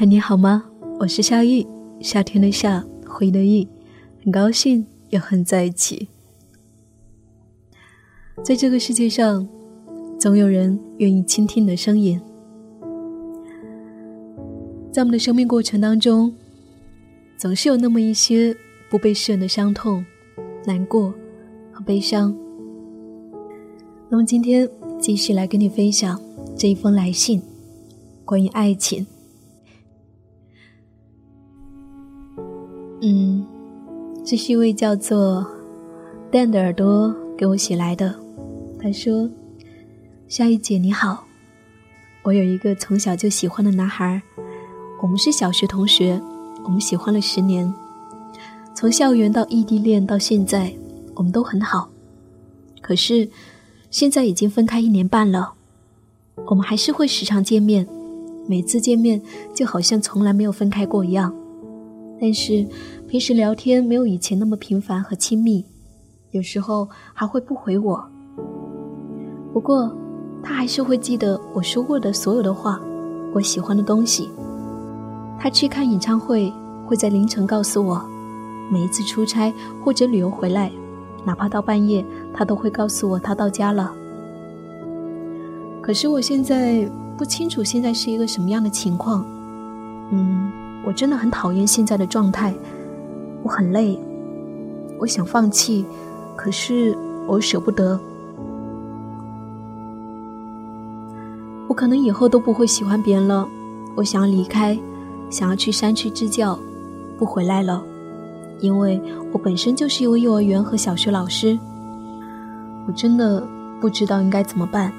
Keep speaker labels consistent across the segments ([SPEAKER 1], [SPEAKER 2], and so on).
[SPEAKER 1] 嗨，你好吗？我是夏意，夏天的夏，回忆的意，很高兴又和你在一起。在这个世界上，总有人愿意倾听你的声音。在我们的生命过程当中，总是有那么一些不被释然的伤痛、难过和悲伤。那么今天继续来跟你分享这一封来信，关于爱情。嗯，这是一位叫做蛋的耳朵给我写来的。他说：“夏雨姐你好，我有一个从小就喜欢的男孩，我们是小学同学，我们喜欢了十年，从校园到异地恋到现在，我们都很好。可是。”现在已经分开一年半了，我们还是会时常见面，每次见面就好像从来没有分开过一样。但是平时聊天没有以前那么频繁和亲密，有时候还会不回我。不过他还是会记得我说过的所有的话，我喜欢的东西。他去看演唱会会在凌晨告诉我，每一次出差或者旅游回来。哪怕到半夜，他都会告诉我他到家了。可是我现在不清楚现在是一个什么样的情况。嗯，我真的很讨厌现在的状态，我很累，我想放弃，可是我舍不得。我可能以后都不会喜欢别人了，我想要离开，想要去山区支教，不回来了。因为我本身就是一位幼儿园和小学老师，我真的不知道应该怎么办。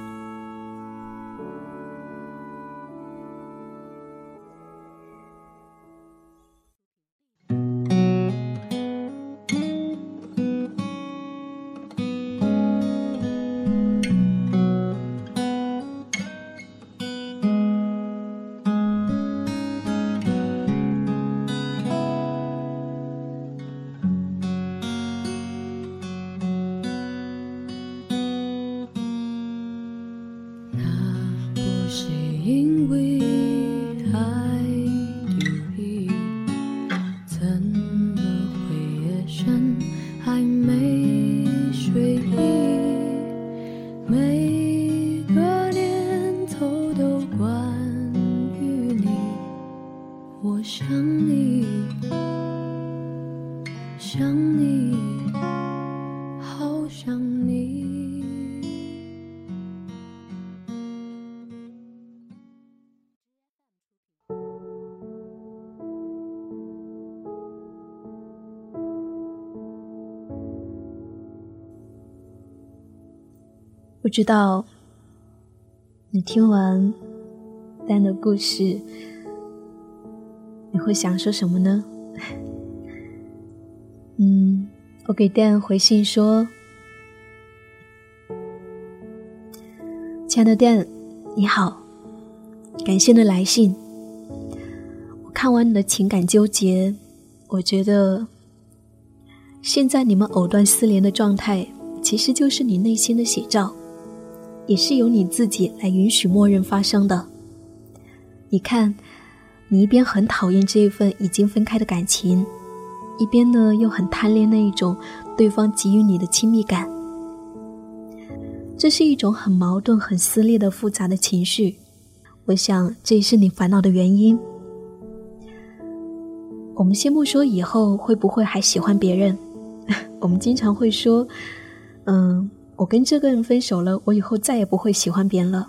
[SPEAKER 1] 不知道你听完丹的故事，你会想说什么呢？嗯，我给丹回信说：“亲爱的丹，你好，感谢你的来信。我看完你的情感纠结，我觉得现在你们藕断丝连的状态，其实就是你内心的写照。”也是由你自己来允许默认发生的。你看，你一边很讨厌这一份已经分开的感情，一边呢又很贪恋那一种对方给予你的亲密感。这是一种很矛盾、很撕裂的复杂的情绪。我想，这也是你烦恼的原因。我们先不说以后会不会还喜欢别人，我们经常会说，嗯。我跟这个人分手了，我以后再也不会喜欢别人了。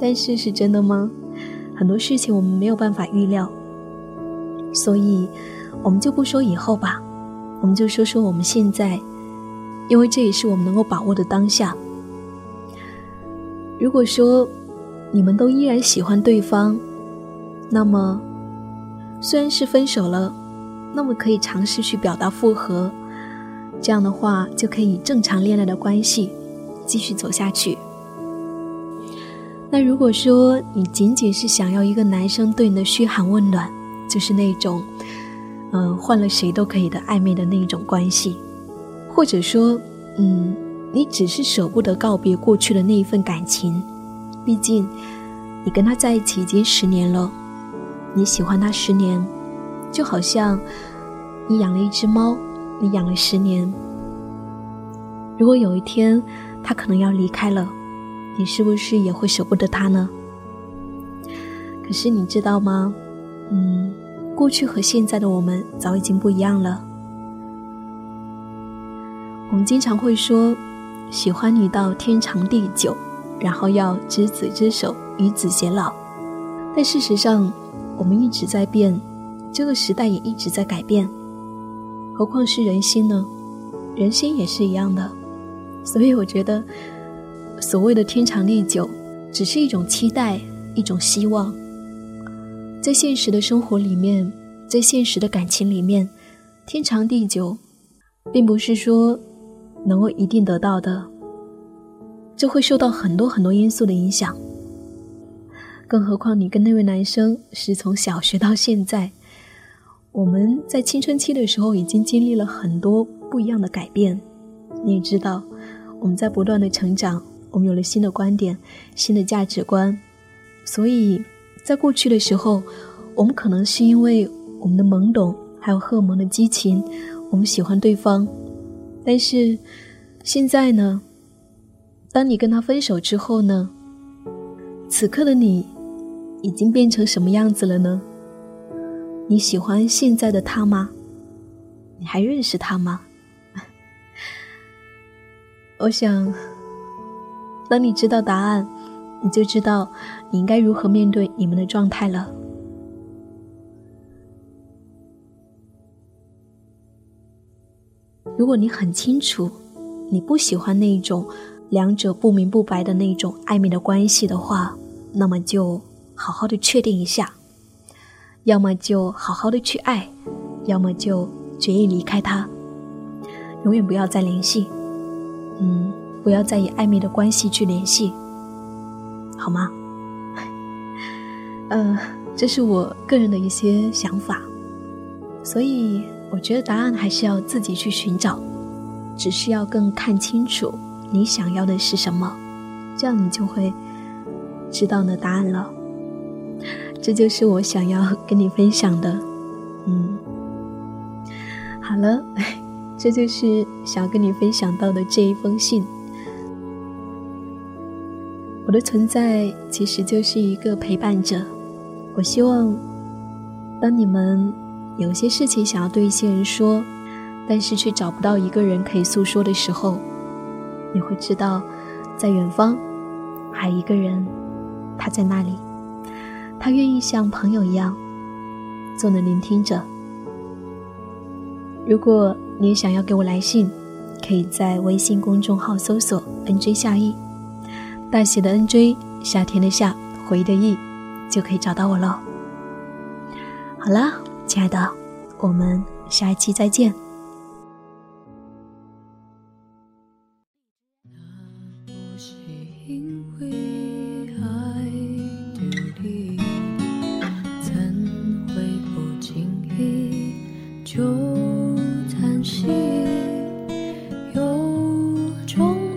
[SPEAKER 1] 但是是真的吗？很多事情我们没有办法预料，所以我们就不说以后吧，我们就说说我们现在，因为这也是我们能够把握的当下。如果说你们都依然喜欢对方，那么虽然是分手了，那么可以尝试去表达复合。这样的话，就可以正常恋爱的关系继续走下去。那如果说你仅仅是想要一个男生对你的嘘寒问暖，就是那种，嗯，换了谁都可以的暧昧的那种关系，或者说，嗯，你只是舍不得告别过去的那一份感情，毕竟你跟他在一起已经十年了，你喜欢他十年，就好像你养了一只猫，你养了十年。如果有一天他可能要离开了，你是不是也会舍不得他呢？可是你知道吗？嗯，过去和现在的我们早已经不一样了。我们经常会说，喜欢你到天长地久，然后要执子之手，与子偕老。但事实上，我们一直在变，这个时代也一直在改变。何况是人心呢？人心也是一样的。所以我觉得，所谓的天长地久，只是一种期待，一种希望。在现实的生活里面，在现实的感情里面，天长地久，并不是说能够一定得到的。这会受到很多很多因素的影响。更何况你跟那位男生是从小学到现在，我们在青春期的时候已经经历了很多不一样的改变。你也知道，我们在不断的成长，我们有了新的观点、新的价值观。所以在过去的时候，我们可能是因为我们的懵懂，还有荷尔蒙的激情，我们喜欢对方。但是现在呢，当你跟他分手之后呢，此刻的你。已经变成什么样子了呢？你喜欢现在的他吗？你还认识他吗？我想，当你知道答案，你就知道你应该如何面对你们的状态了。如果你很清楚，你不喜欢那种两者不明不白的那种暧昧的关系的话，那么就。好好的确定一下，要么就好好的去爱，要么就决意离开他，永远不要再联系。嗯，不要再以暧昧的关系去联系，好吗？呃，这是我个人的一些想法，所以我觉得答案还是要自己去寻找，只是要更看清楚你想要的是什么，这样你就会知道你的答案了。这就是我想要跟你分享的，嗯，好了，这就是想要跟你分享到的这一封信。我的存在其实就是一个陪伴者。我希望，当你们有些事情想要对一些人说，但是却找不到一个人可以诉说的时候，你会知道，在远方还有一个人，他在那里。他愿意像朋友一样，做你的聆听者。如果你想要给我来信，可以在微信公众号搜索 “nj 夏意”，大写的 “nj”，夏天的“夏”，回忆的“忆”，就可以找到我了。好了，亲爱的，我们下一期再见。
[SPEAKER 2] 中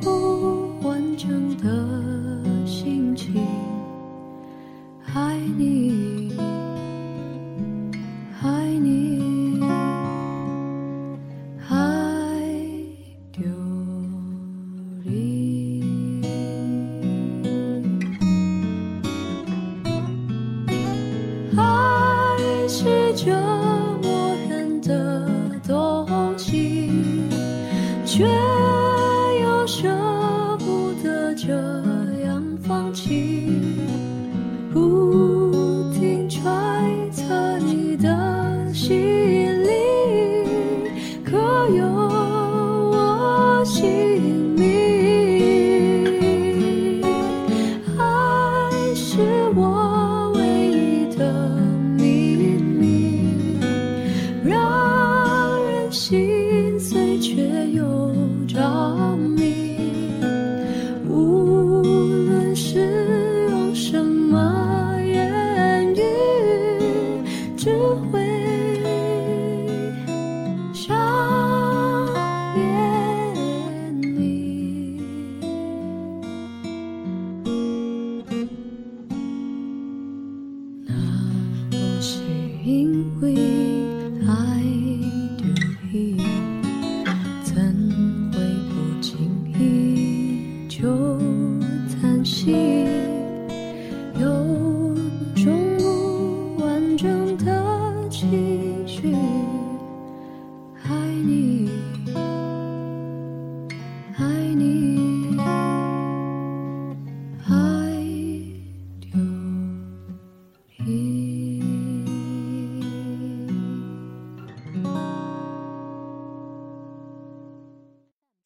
[SPEAKER 2] 아. 一句爱你。